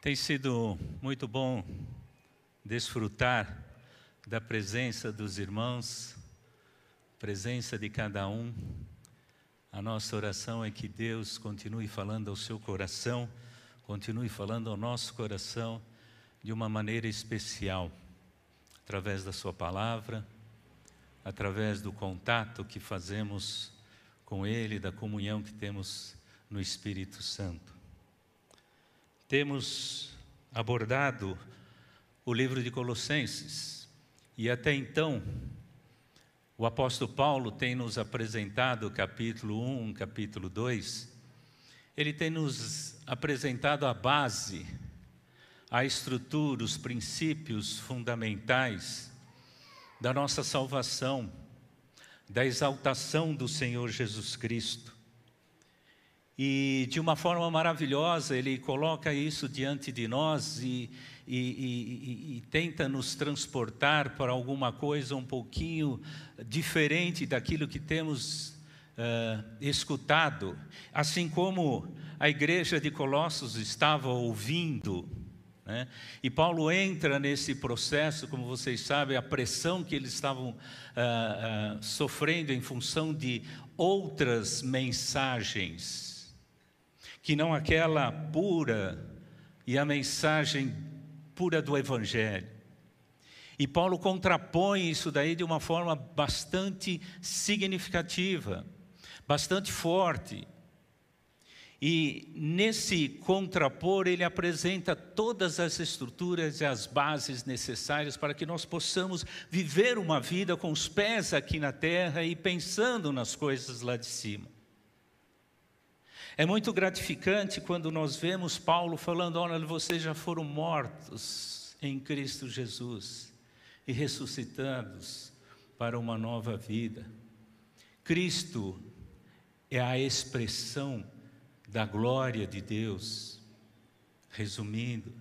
Tem sido muito bom desfrutar da presença dos irmãos, presença de cada um. A nossa oração é que Deus continue falando ao seu coração, continue falando ao nosso coração de uma maneira especial, através da Sua palavra, através do contato que fazemos com Ele, da comunhão que temos no Espírito Santo. Temos abordado o livro de Colossenses e até então o apóstolo Paulo tem nos apresentado capítulo 1, capítulo 2, ele tem nos apresentado a base, a estrutura, os princípios fundamentais da nossa salvação, da exaltação do Senhor Jesus Cristo. E de uma forma maravilhosa, ele coloca isso diante de nós e, e, e, e, tenta nos transportar para alguma coisa um pouquinho diferente daquilo que temos uh, escutado. Assim como a igreja de Colossos estava ouvindo. Né? E Paulo entra nesse processo, como vocês sabem, a pressão que eles estavam uh, uh, sofrendo em função de outras mensagens que não aquela pura e a mensagem pura do Evangelho. E Paulo contrapõe isso daí de uma forma bastante significativa, bastante forte. E nesse contrapor, ele apresenta todas as estruturas e as bases necessárias para que nós possamos viver uma vida com os pés aqui na terra e pensando nas coisas lá de cima. É muito gratificante quando nós vemos Paulo falando: olha, vocês já foram mortos em Cristo Jesus e ressuscitados para uma nova vida. Cristo é a expressão da glória de Deus. Resumindo,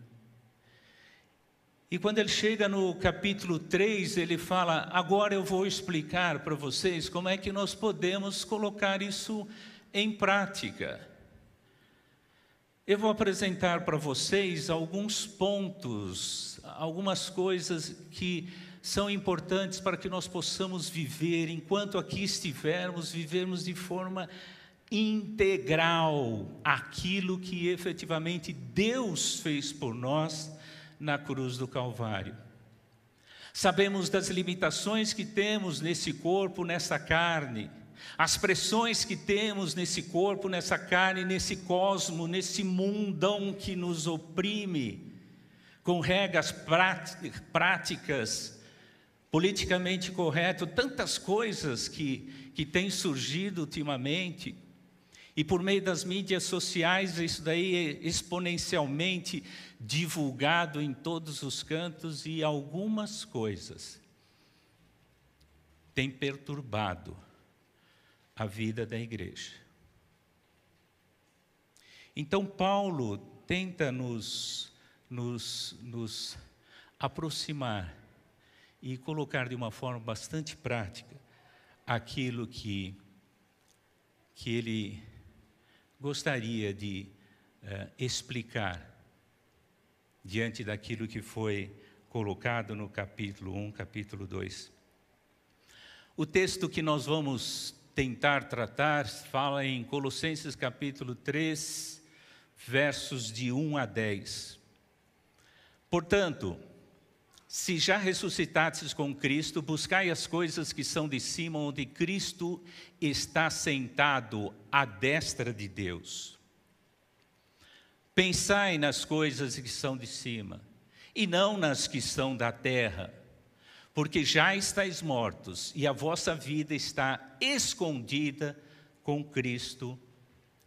e quando ele chega no capítulo 3, ele fala: Agora eu vou explicar para vocês como é que nós podemos colocar isso prática. Eu vou apresentar para vocês alguns pontos, algumas coisas que são importantes para que nós possamos viver, enquanto aqui estivermos, vivermos de forma integral aquilo que efetivamente Deus fez por nós na cruz do Calvário. Sabemos das limitações que temos nesse corpo, nessa carne, as pressões que temos nesse corpo, nessa carne, nesse cosmo, nesse mundão que nos oprime, com regras práticas, politicamente correto, tantas coisas que, que têm surgido ultimamente, e por meio das mídias sociais, isso daí é exponencialmente divulgado em todos os cantos, e algumas coisas têm perturbado a vida da igreja. Então, Paulo tenta nos, nos, nos aproximar e colocar de uma forma bastante prática aquilo que, que ele gostaria de uh, explicar diante daquilo que foi colocado no capítulo 1, capítulo 2. O texto que nós vamos tentar tratar, fala em Colossenses capítulo 3, versos de 1 a 10. Portanto, se já ressuscitastes com Cristo, buscai as coisas que são de cima, onde Cristo está sentado à destra de Deus. Pensai nas coisas que são de cima, e não nas que são da terra porque já estáis mortos e a vossa vida está escondida com Cristo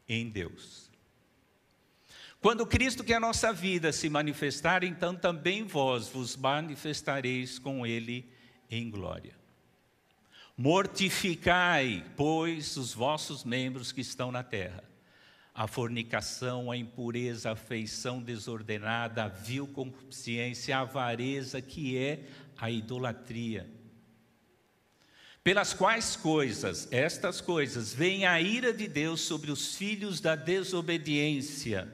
em Deus. Quando Cristo, que é a nossa vida, se manifestar, então também vós vos manifestareis com Ele em glória. Mortificai, pois, os vossos membros que estão na terra: a fornicação, a impureza, a afeição desordenada, a vil concupiscência, a avareza, que é a idolatria. Pelas quais coisas, estas coisas, vem a ira de Deus sobre os filhos da desobediência,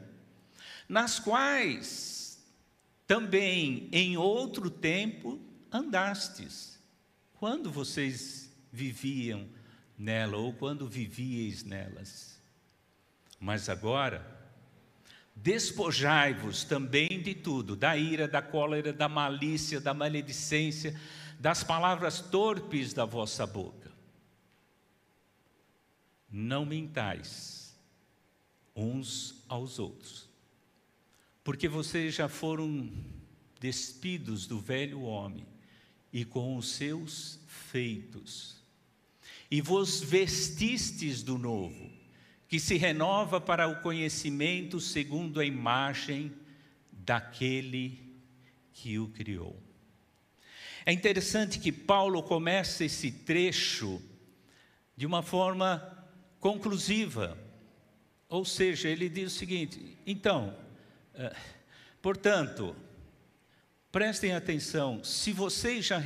nas quais também em outro tempo andastes, quando vocês viviam nela ou quando vivieis nelas. Mas agora, despojai-vos também de tudo, da ira, da cólera, da malícia, da maledicência, das palavras torpes da vossa boca. Não mintais uns aos outros, porque vocês já foram despidos do velho homem e com os seus feitos, e vos vestistes do novo, que se renova para o conhecimento segundo a imagem daquele que o criou. É interessante que Paulo começa esse trecho de uma forma conclusiva, ou seja, ele diz o seguinte: então, eh, portanto, prestem atenção, se vocês já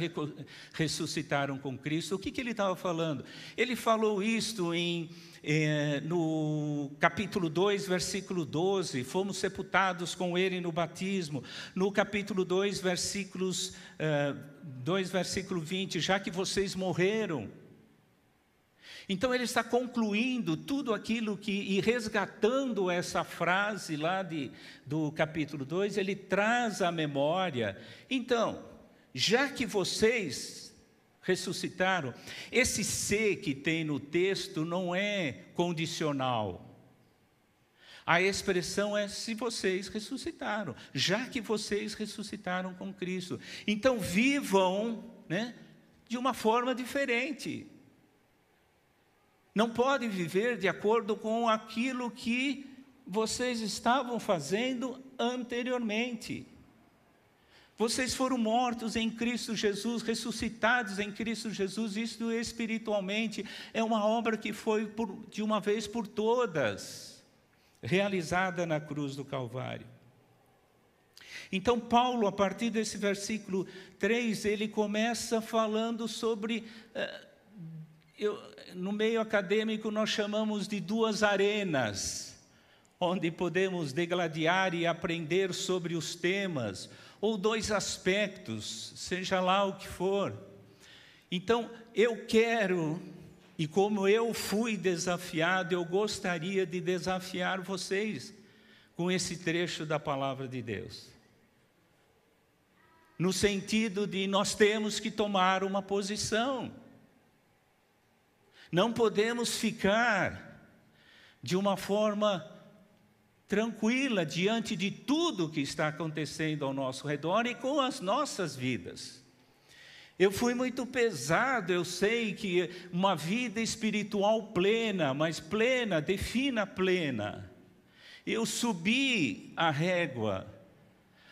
ressuscitaram com Cristo, o que, que ele estava falando? Ele falou isto em no capítulo 2, versículo 12, fomos sepultados com ele no batismo. No capítulo 2, versículos, é, 2, versículo 20, já que vocês morreram. Então ele está concluindo tudo aquilo que, e resgatando essa frase lá de, do capítulo 2, ele traz à memória. Então, já que vocês ressuscitaram. Esse ser que tem no texto não é condicional. A expressão é se vocês ressuscitaram, já que vocês ressuscitaram com Cristo. Então vivam né, de uma forma diferente. Não podem viver de acordo com aquilo que vocês estavam fazendo anteriormente. Vocês foram mortos em Cristo Jesus, ressuscitados em Cristo Jesus, isto espiritualmente é uma obra que foi por, de uma vez por todas realizada na cruz do Calvário. Então, Paulo, a partir desse versículo 3, ele começa falando sobre. Uh, eu, no meio acadêmico, nós chamamos de duas arenas, onde podemos degladiar e aprender sobre os temas ou dois aspectos, seja lá o que for. Então, eu quero, e como eu fui desafiado, eu gostaria de desafiar vocês com esse trecho da palavra de Deus. No sentido de nós temos que tomar uma posição. Não podemos ficar de uma forma tranquila diante de tudo que está acontecendo ao nosso redor e com as nossas vidas. Eu fui muito pesado, eu sei que uma vida espiritual plena, mas plena, defina plena. Eu subi a régua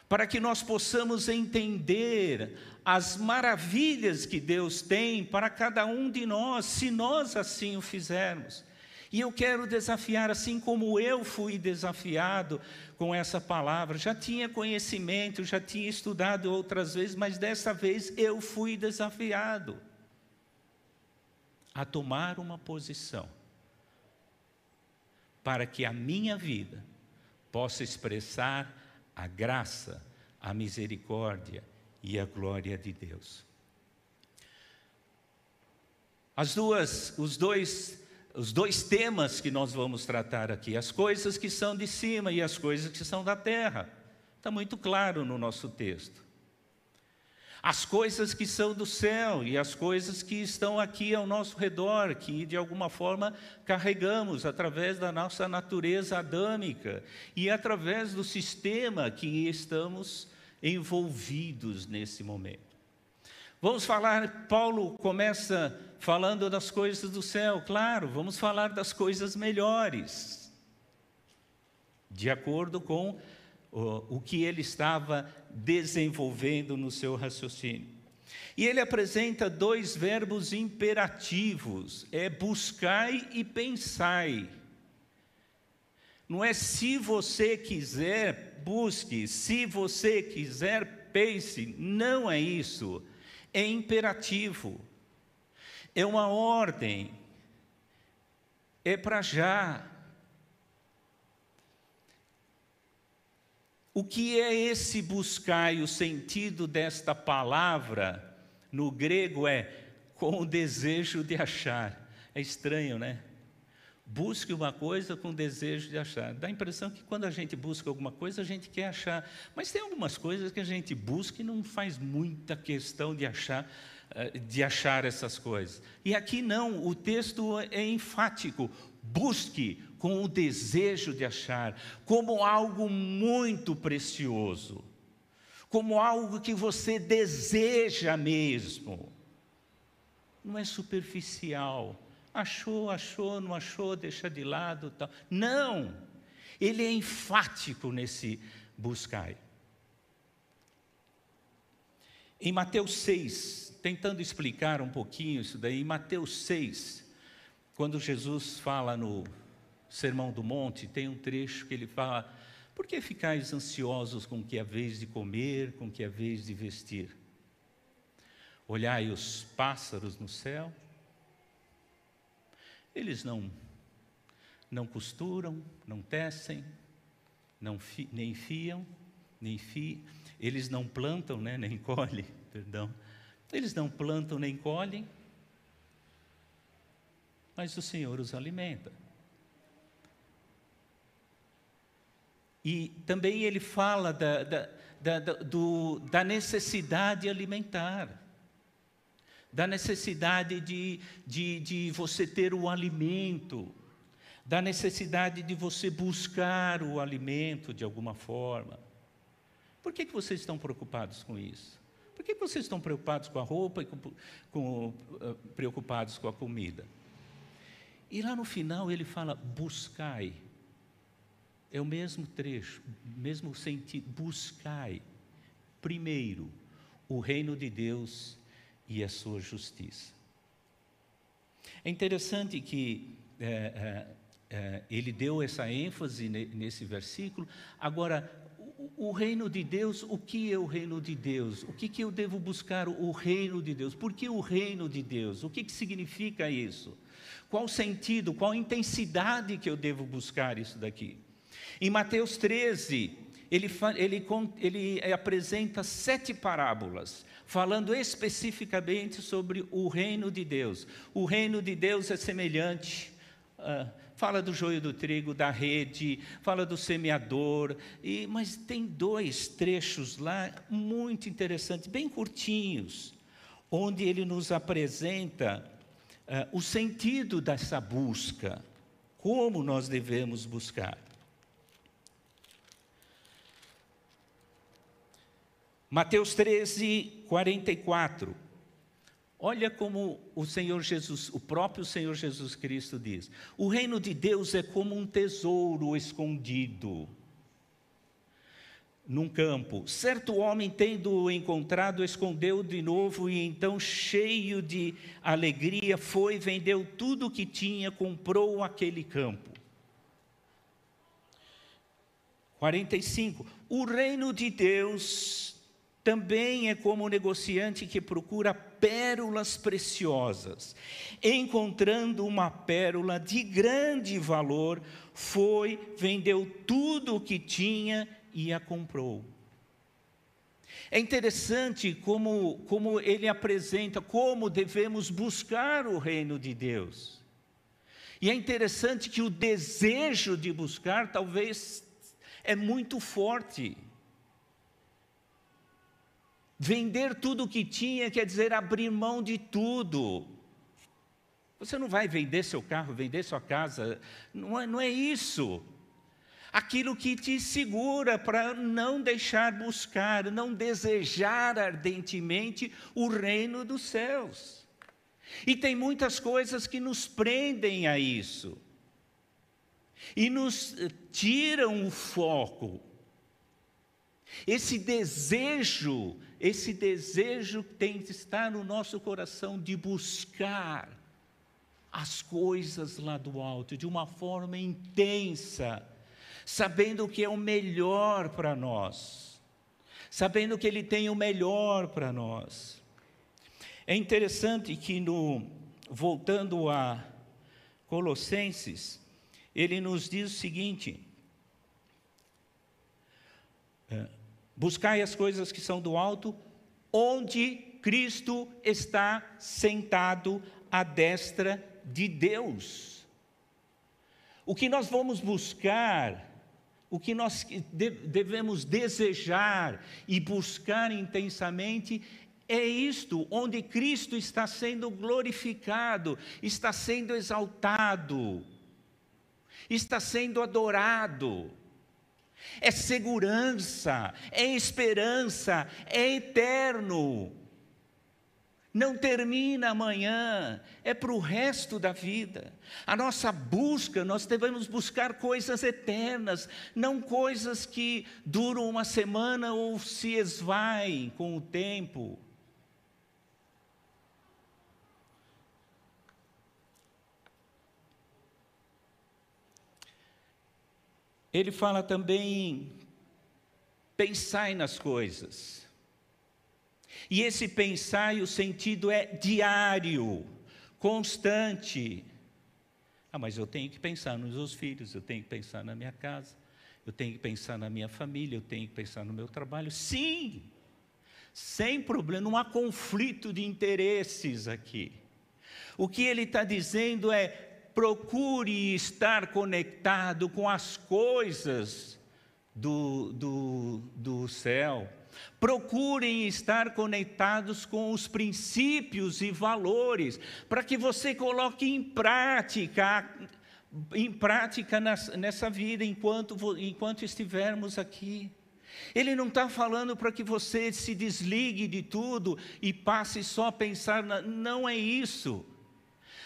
para que nós possamos entender as maravilhas que Deus tem para cada um de nós, se nós assim o fizermos. E eu quero desafiar, assim como eu fui desafiado com essa palavra. Já tinha conhecimento, já tinha estudado outras vezes, mas dessa vez eu fui desafiado a tomar uma posição para que a minha vida possa expressar a graça, a misericórdia e a glória de Deus. As duas, os dois os dois temas que nós vamos tratar aqui: as coisas que são de cima e as coisas que são da terra. Está muito claro no nosso texto. As coisas que são do céu e as coisas que estão aqui ao nosso redor, que de alguma forma carregamos através da nossa natureza adâmica e através do sistema que estamos envolvidos nesse momento. Vamos falar, Paulo começa falando das coisas do céu, claro, vamos falar das coisas melhores, de acordo com o, o que ele estava desenvolvendo no seu raciocínio. E ele apresenta dois verbos imperativos: é buscai e pensai. Não é se você quiser, busque, se você quiser, pense. Não é isso é imperativo, é uma ordem, é para já. O que é esse buscar e o sentido desta palavra no grego é com o desejo de achar. É estranho, né? Busque uma coisa com desejo de achar. Dá a impressão que quando a gente busca alguma coisa, a gente quer achar. Mas tem algumas coisas que a gente busca e não faz muita questão de achar, eh, de achar essas coisas. E aqui não, o texto é enfático. Busque com o desejo de achar, como algo muito precioso, como algo que você deseja mesmo. Não é superficial Achou, achou, não achou, deixa de lado, tal. Não! Ele é enfático nesse buscai. Em Mateus 6, tentando explicar um pouquinho isso daí, em Mateus 6, quando Jesus fala no Sermão do Monte, tem um trecho que ele fala: Por que ficais ansiosos com que é vez de comer, com que é vez de vestir? Olhai os pássaros no céu, eles não, não costuram, não tecem, não fi, nem fiam, nem fi, eles não plantam, né, nem colhem, perdão. Eles não plantam nem colhem, mas o Senhor os alimenta. E também ele fala da, da, da, do, da necessidade alimentar da necessidade de, de, de você ter o alimento, da necessidade de você buscar o alimento de alguma forma. Por que, que vocês estão preocupados com isso? Por que, que vocês estão preocupados com a roupa e com, com, uh, preocupados com a comida? E lá no final ele fala: buscai. É o mesmo trecho, mesmo sentido. Buscai primeiro o reino de Deus e a sua justiça. É interessante que é, é, é, ele deu essa ênfase nesse versículo. Agora, o, reino de Deus, o que é o reino de Deus? O que, que eu devo buscar o reino de Deus? Por que o reino de Deus? O que, que significa isso? Qual sentido, qual intensidade que eu devo buscar isso daqui? Em Mateus 13, ele, ele, ele apresenta sete parábolas falando especificamente sobre o reino de Deus. O reino de Deus é semelhante. Uh, fala do joio do trigo, da rede, fala do semeador, e, mas tem dois trechos lá muito interessantes, bem curtinhos, onde ele nos apresenta uh, o sentido dessa busca, como nós devemos buscar. Mateus 13, 44. Olha como o Senhor Jesus, o próprio Senhor Jesus Cristo diz: O reino de Deus é como um tesouro escondido num campo. Certo homem, tendo-o encontrado, escondeu de novo e então, cheio de alegria, foi, vendeu tudo o que tinha, comprou aquele campo. 45. O reino de Deus também é como o negociante que procura pérolas preciosas. Encontrando uma pérola de grande valor, foi, vendeu tudo o que tinha e a comprou. É interessante como, como ele apresenta como devemos buscar o reino de Deus. E é interessante que o desejo de buscar talvez é muito forte. Vender tudo o que tinha quer dizer abrir mão de tudo. Você não vai vender seu carro, vender sua casa, não é, não é isso. Aquilo que te segura para não deixar buscar, não desejar ardentemente o reino dos céus. E tem muitas coisas que nos prendem a isso, e nos eh, tiram o foco. Esse desejo esse desejo tem que estar no nosso coração de buscar as coisas lá do alto de uma forma intensa, sabendo que é o melhor para nós, sabendo que Ele tem o melhor para nós. É interessante que, no, voltando a Colossenses, ele nos diz o seguinte: É, buscai as coisas que são do alto, onde Cristo está sentado à destra de Deus. O que nós vamos buscar, o que nós devemos desejar e buscar intensamente é isto, onde Cristo está sendo glorificado, está sendo exaltado, está sendo adorado. É segurança, é esperança, é eterno. Não termina amanhã, é para o resto da vida. A nossa busca, nós devemos buscar coisas eternas, não coisas que duram uma semana ou se esvaem com o tempo. Ele fala também, pensai nas coisas. E esse pensar, o sentido é diário, constante. Ah, mas eu tenho que pensar nos meus filhos, eu tenho que pensar na minha casa, eu tenho que pensar na minha família, eu tenho que pensar no meu trabalho. Sim, sem problema, não há conflito de interesses aqui. O que ele está dizendo é: procure estar conectado com as coisas do, do, do céu. Procurem estar conectados com os princípios e valores, para que você coloque em prática, em prática nessa vida enquanto, enquanto estivermos aqui. Ele não está falando para que você se desligue de tudo e passe só a pensar, na, não é isso.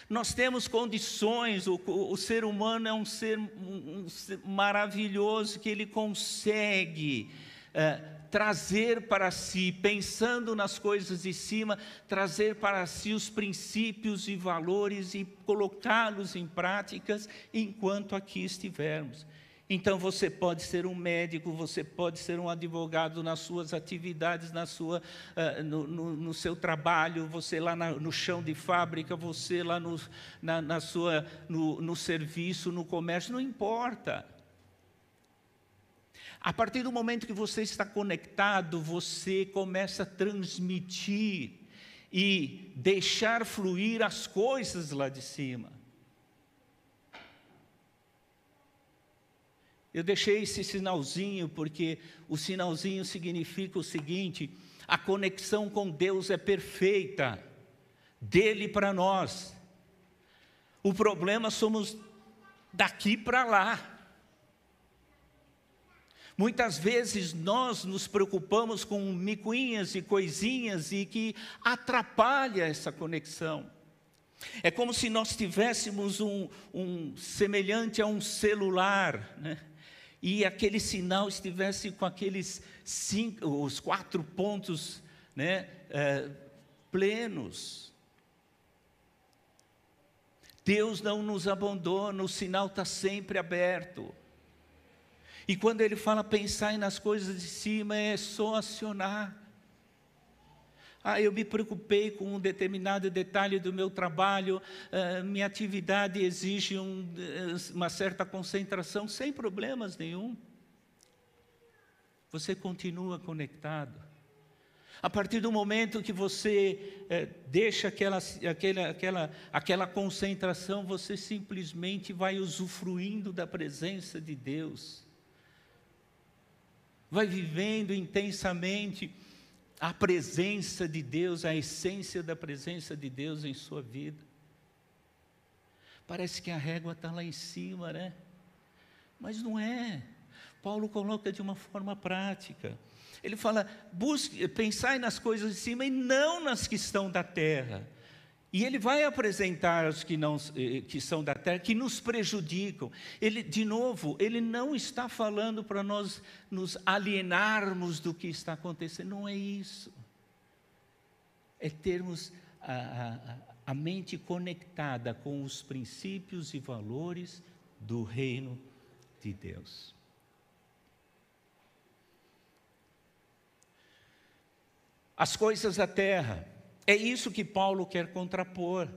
Nós temos condições, o, o ser humano é um ser, um, ser maravilhoso que ele consegue é, trazer para si, pensando nas coisas de cima, trazer para si os princípios e valores e colocá-los em práticas enquanto aqui estivermos. Então você pode ser um médico, você pode ser um advogado nas suas atividades, na sua, uh, no, no, no, seu trabalho, você lá na, no chão de fábrica, você lá no, na, na sua, no, no serviço, no comércio, não importa. A partir do momento que você está conectado, você começa a transmitir e deixar fluir as coisas lá de cima. Eu deixei esse sinalzinho porque o sinalzinho significa o seguinte: a conexão com Deus é perfeita, dele para nós. O problema somos daqui para lá. Muitas vezes nós nos preocupamos com micuinhas e coisinhas e que atrapalha essa conexão. É como se nós tivéssemos um, um semelhante a um celular, né? E aquele sinal estivesse com aqueles cinco, os quatro pontos né, é, plenos. Deus não nos abandona, o sinal está sempre aberto. E quando ele fala pensar nas coisas de cima, é só acionar. Ah, eu me preocupei com um determinado detalhe do meu trabalho, uh, minha atividade exige um, uh, uma certa concentração, sem problemas nenhum. Você continua conectado. A partir do momento que você eh, deixa aquela, aquela, aquela, aquela concentração, você simplesmente vai usufruindo da presença de Deus, vai vivendo intensamente a presença de Deus, a essência da presença de Deus em sua vida. Parece que a régua está lá em cima, né? Mas não é. Paulo coloca de uma forma prática. Ele fala: busque, pensai nas coisas de cima e não nas que estão da terra. E ele vai apresentar os que, não, eh, que são da terra, que nos prejudicam. Ele, de novo, ele não está falando para nós nos alienarmos do que está acontecendo, não é isso. É termos a, a, a mente conectada com os princípios e valores do reino de Deus. As coisas da terra é isso que Paulo quer contrapor.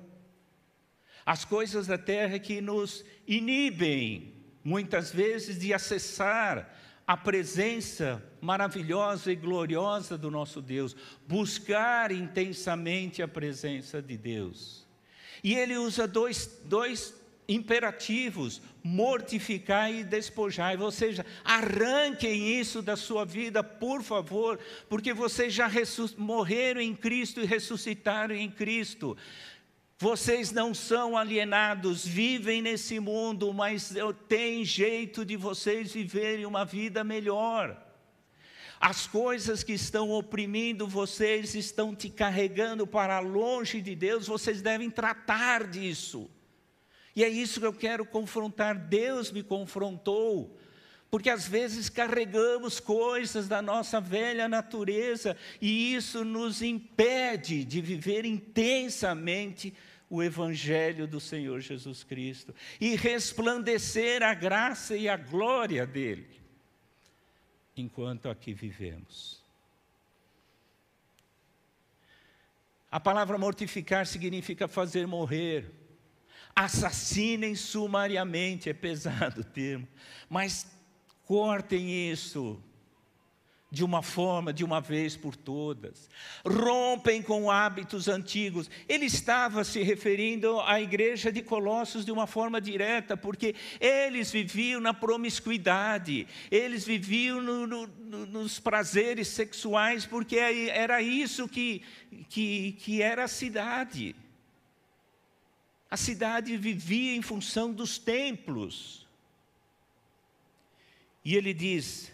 As coisas da terra que nos inibem, muitas vezes, de acessar a presença maravilhosa e gloriosa do nosso Deus, buscar intensamente a presença de Deus. E ele usa dois, dois imperativos: mortificar e despojar. Ou seja, arranquem isso da sua vida, por favor, porque vocês já morreram em Cristo e ressuscitaram em Cristo. Vocês não são alienados, vivem nesse mundo, mas tem jeito de vocês viverem uma vida melhor. As coisas que estão oprimindo vocês, estão te carregando para longe de Deus, vocês devem tratar disso. E é isso que eu quero confrontar. Deus me confrontou. Porque às vezes carregamos coisas da nossa velha natureza e isso nos impede de viver intensamente o Evangelho do Senhor Jesus Cristo e resplandecer a graça e a glória dele, enquanto aqui vivemos. A palavra mortificar significa fazer morrer assassinem sumariamente, é pesado o termo, mas cortem isso de uma forma, de uma vez por todas. Rompem com hábitos antigos. Ele estava se referindo à igreja de Colossos de uma forma direta, porque eles viviam na promiscuidade, eles viviam no, no, nos prazeres sexuais, porque era isso que, que, que era a cidade. A cidade vivia em função dos templos. E ele diz: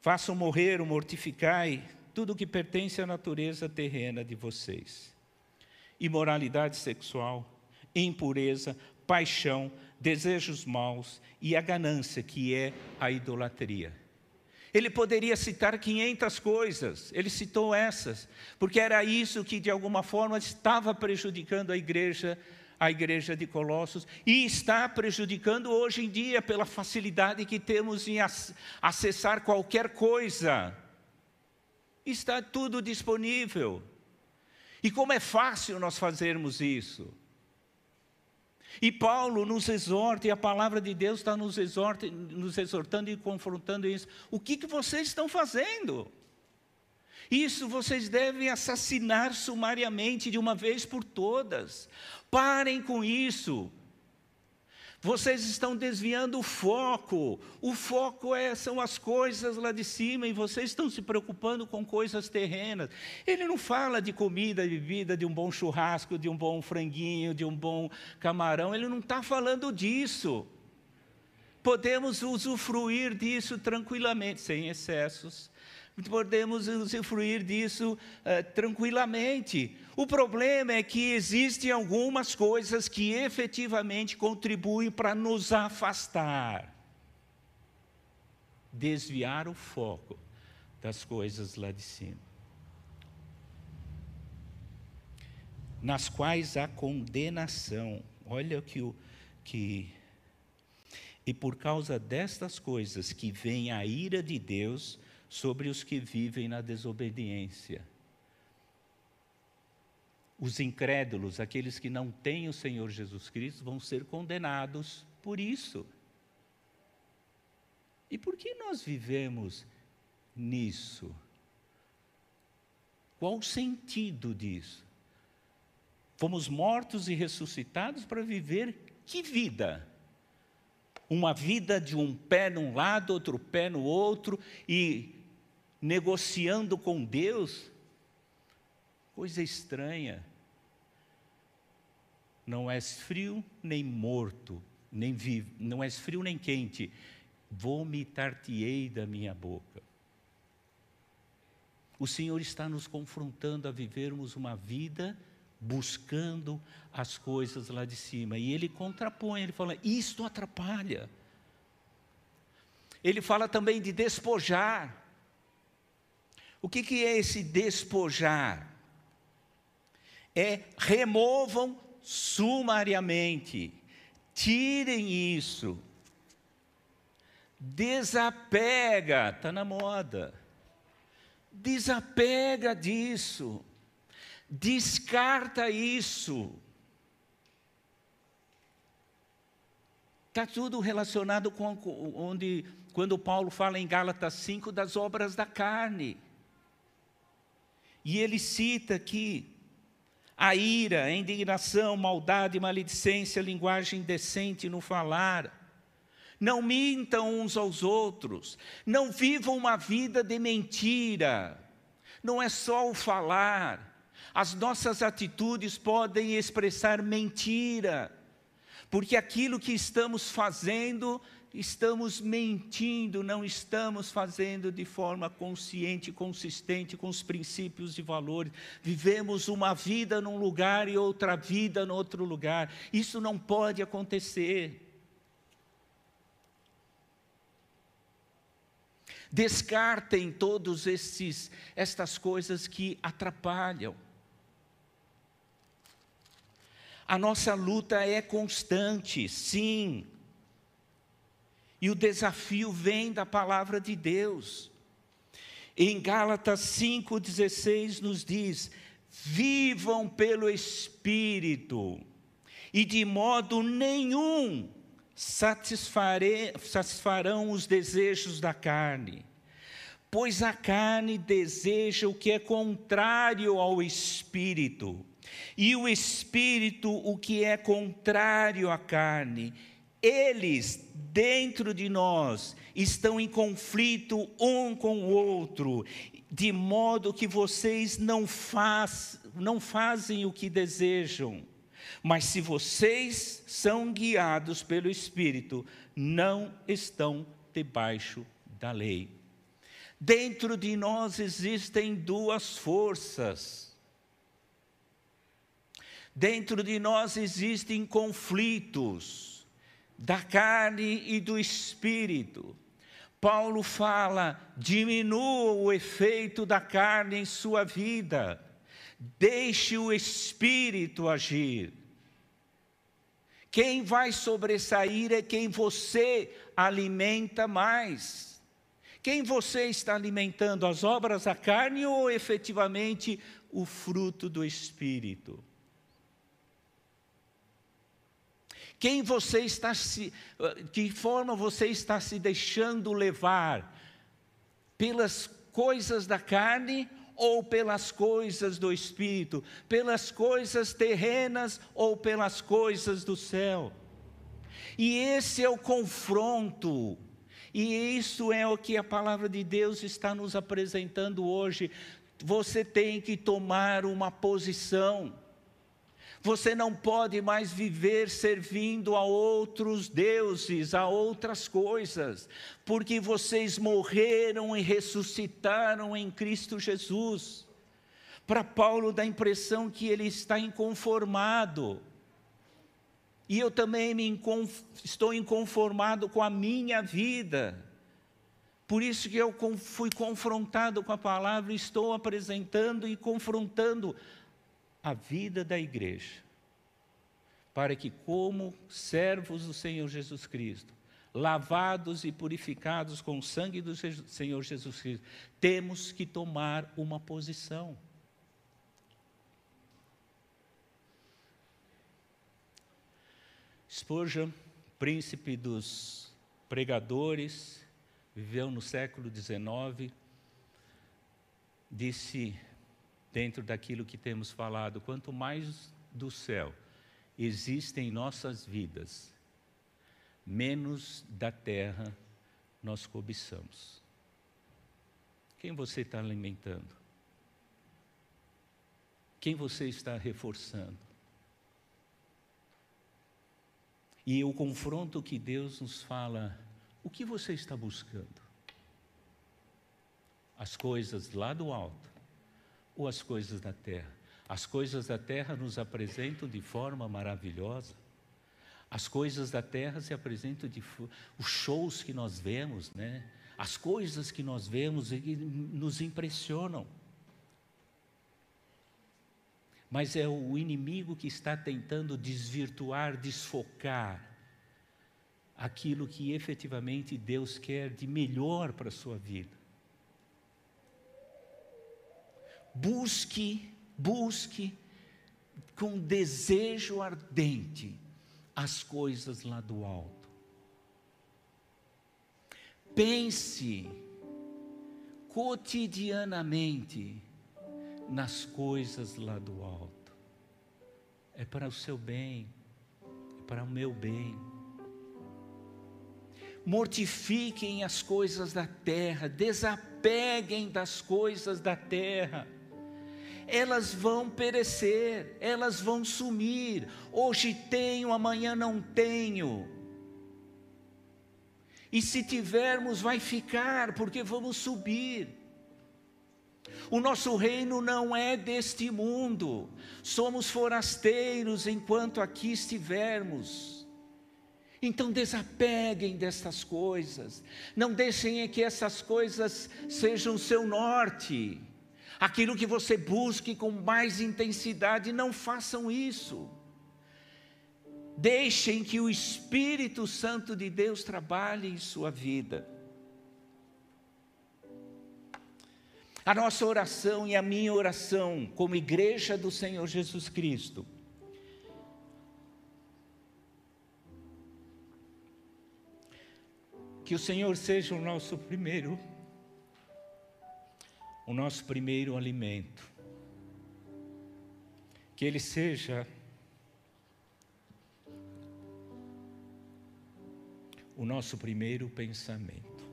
Façam morrer ou mortificai tudo o que pertence à natureza terrena de vocês: imoralidade sexual, impureza, paixão, desejos maus e a ganância, que é a idolatria. Ele poderia citar 500 coisas, ele citou essas, porque era isso que de alguma forma estava prejudicando a igreja, a igreja de Colossos, e está prejudicando hoje em dia pela facilidade que temos em acessar qualquer coisa. Está tudo disponível. E como é fácil nós fazermos isso? E Paulo nos exorta, e a palavra de Deus está nos, exorta, nos exortando e confrontando isso. O que, que vocês estão fazendo? Isso vocês devem assassinar sumariamente de uma vez por todas. Parem com isso. Vocês estão desviando o foco. O foco é, são as coisas lá de cima e vocês estão se preocupando com coisas terrenas. Ele não fala de comida, bebida, de um bom churrasco, de um bom franguinho, de um bom camarão. Ele não está falando disso. Podemos usufruir disso tranquilamente, sem excessos, podemos usufruir disso uh, tranquilamente. O problema é que existem algumas coisas que efetivamente contribuem para nos afastar, desviar o foco das coisas lá de cima. Nas quais há condenação. Olha que o que e por causa destas coisas que vem a ira de Deus sobre os que vivem na desobediência. Os incrédulos, aqueles que não têm o Senhor Jesus Cristo, vão ser condenados por isso. E por que nós vivemos nisso? Qual o sentido disso? Fomos mortos e ressuscitados para viver que vida? Uma vida de um pé num lado, outro pé no outro, e negociando com Deus, coisa estranha. Não és frio nem morto, nem vivo, não és frio nem quente, vomitar-te-ei da minha boca. O Senhor está nos confrontando a vivermos uma vida buscando as coisas lá de cima. E ele contrapõe, ele fala: isto atrapalha. Ele fala também de despojar. O que, que é esse despojar? É removam sumariamente, tirem isso, desapega, está na moda, desapega disso, descarta isso. Está tudo relacionado com onde, quando Paulo fala em Gálatas 5 das obras da carne. E ele cita aqui a ira, a indignação, maldade, maledicência, linguagem indecente no falar. Não mintam uns aos outros, não vivam uma vida de mentira. Não é só o falar. As nossas atitudes podem expressar mentira, porque aquilo que estamos fazendo estamos mentindo, não estamos fazendo de forma consciente, consistente com os princípios e valores. Vivemos uma vida num lugar e outra vida no outro lugar. Isso não pode acontecer. Descartem todos esses estas coisas que atrapalham. A nossa luta é constante, sim. E o desafio vem da palavra de Deus. Em Gálatas 5,16 nos diz: vivam pelo Espírito, e de modo nenhum satisfarão os desejos da carne, pois a carne deseja o que é contrário ao Espírito, e o Espírito o que é contrário à carne eles dentro de nós estão em conflito um com o outro, de modo que vocês não, faz, não fazem o que desejam. Mas se vocês são guiados pelo Espírito, não estão debaixo da lei. Dentro de nós existem duas forças. Dentro de nós existem conflitos da carne e do espírito. Paulo fala: diminua o efeito da carne em sua vida, deixe o espírito agir. Quem vai sobressair é quem você alimenta mais. Quem você está alimentando, as obras da carne ou efetivamente o fruto do espírito? Quem você está se, que forma você está se deixando levar pelas coisas da carne ou pelas coisas do espírito, pelas coisas terrenas ou pelas coisas do céu. E esse é o confronto. E isso é o que a palavra de Deus está nos apresentando hoje. Você tem que tomar uma posição. Você não pode mais viver servindo a outros deuses, a outras coisas, porque vocês morreram e ressuscitaram em Cristo Jesus. Para Paulo dá a impressão que ele está inconformado. E eu também me estou inconformado com a minha vida. Por isso que eu fui confrontado com a palavra, estou apresentando e confrontando a vida da igreja, para que, como servos do Senhor Jesus Cristo, lavados e purificados com o sangue do Senhor Jesus Cristo, temos que tomar uma posição. Spurgeon, príncipe dos pregadores, viveu no século XIX, disse dentro daquilo que temos falado, quanto mais do céu existe em nossas vidas, menos da terra nós cobiçamos. Quem você está alimentando? Quem você está reforçando? E o confronto que Deus nos fala, o que você está buscando? As coisas lá do alto ou as coisas da terra? As coisas da terra nos apresentam de forma maravilhosa. As coisas da terra se apresentam de os shows que nós vemos, né? As coisas que nós vemos nos impressionam. Mas é o inimigo que está tentando desvirtuar, desfocar aquilo que efetivamente Deus quer de melhor para a sua vida. Busque, busque com desejo ardente as coisas lá do alto. Pense cotidianamente nas coisas lá do alto. É para o seu bem, é para o meu bem. Mortifiquem as coisas da terra, desapeguem das coisas da terra. Elas vão perecer, elas vão sumir. Hoje tenho, amanhã não tenho. E se tivermos, vai ficar, porque vamos subir. O nosso reino não é deste mundo, somos forasteiros enquanto aqui estivermos. Então desapeguem destas coisas, não deixem que essas coisas sejam seu norte, aquilo que você busque com mais intensidade, não façam isso. Deixem que o Espírito Santo de Deus trabalhe em sua vida. A nossa oração e a minha oração, como igreja do Senhor Jesus Cristo, que o Senhor seja o nosso primeiro, o nosso primeiro alimento, que Ele seja o nosso primeiro pensamento.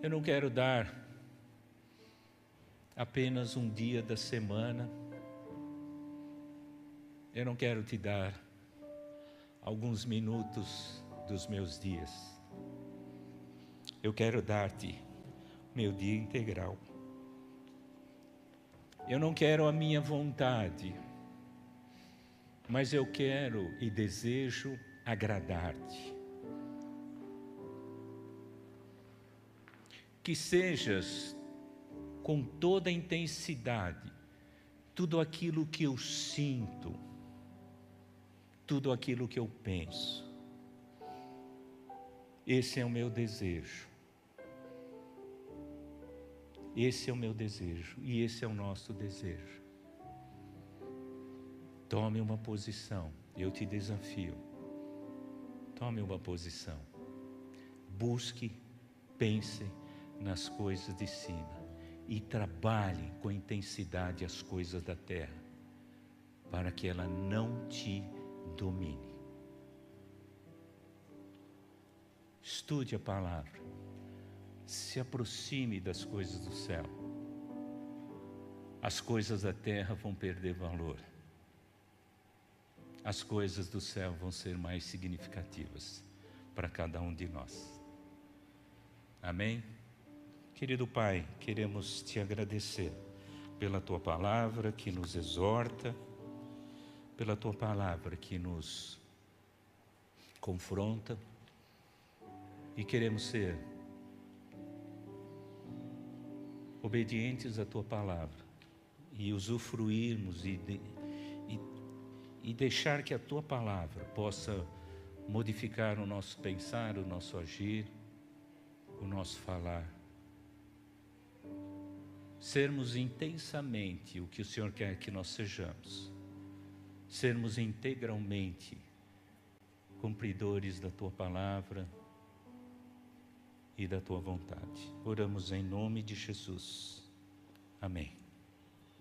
Eu não quero dar apenas um dia da semana, eu não quero te dar alguns minutos dos meus dias, eu quero dar-te meu dia integral. Eu não quero a minha vontade, mas eu quero e desejo agradar-te. Que sejas com toda a intensidade tudo aquilo que eu sinto, tudo aquilo que eu penso. Esse é o meu desejo. Esse é o meu desejo e esse é o nosso desejo. Tome uma posição, eu te desafio. Tome uma posição. Busque, pense nas coisas de cima e trabalhe com intensidade as coisas da terra, para que ela não te domine. Estude a palavra, se aproxime das coisas do céu. As coisas da terra vão perder valor as coisas do céu vão ser mais significativas para cada um de nós. Amém? Querido Pai, queremos te agradecer pela tua palavra que nos exorta, pela tua palavra que nos confronta e queremos ser obedientes à tua palavra e usufruirmos e e deixar que a tua palavra possa modificar o nosso pensar, o nosso agir, o nosso falar. Sermos intensamente o que o Senhor quer que nós sejamos. Sermos integralmente cumpridores da tua palavra e da tua vontade. Oramos em nome de Jesus. Amém.